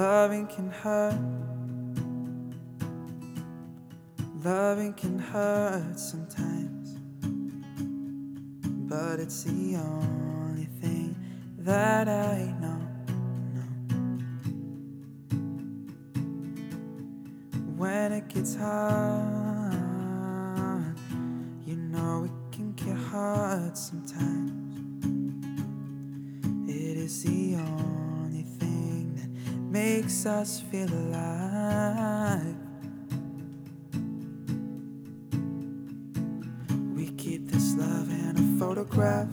Loving can hurt. Loving can hurt sometimes. But it's the only thing that I know. know. When it gets hard, you know it can get hard sometimes. Makes us feel alive. We keep this love in a photograph.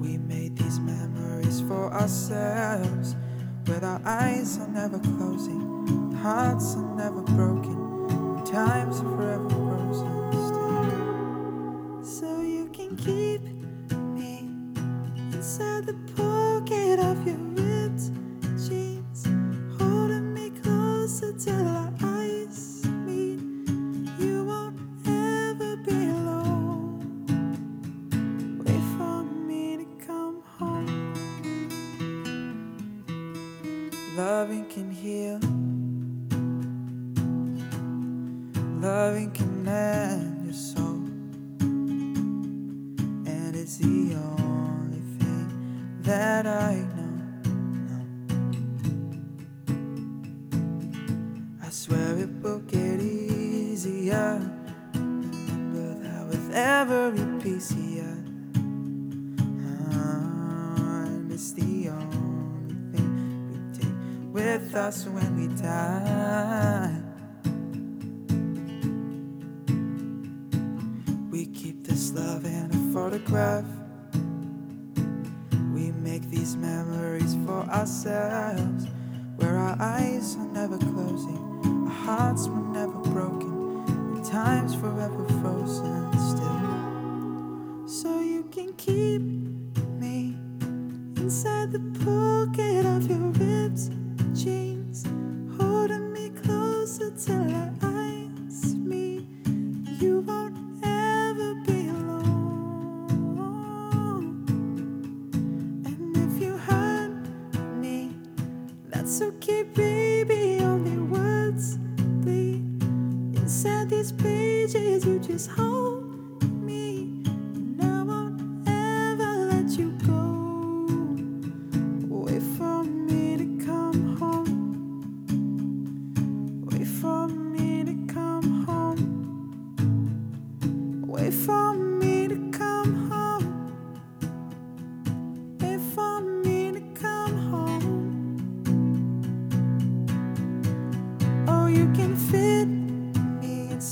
We made these memories for ourselves. With our eyes are never closing, hearts are never broken, times are forever frozen still. So you can keep me inside the Loving can heal. Loving can mend your soul. And it's the only thing that I know. know. I swear it will get easier. Remember that with every piece with us when we die. We keep this love in a photograph. We make these memories for ourselves, where our eyes are never closing, our hearts were never broken, and time's forever frozen You just hold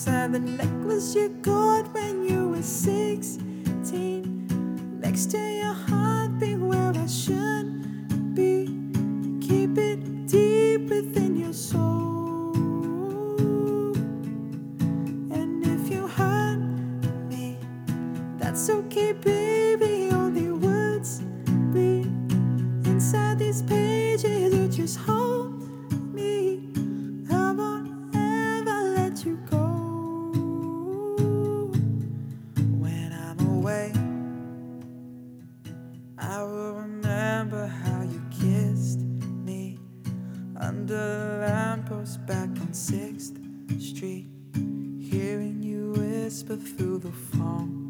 inside the necklace you got when you were 16. Next to your heartbeat where I should be. Keep it deep within your soul. And if you hurt me, that's okay, baby. Only words bleed inside these pages. You just hold under the lamppost back on Sixth Street, hearing you whisper through the phone.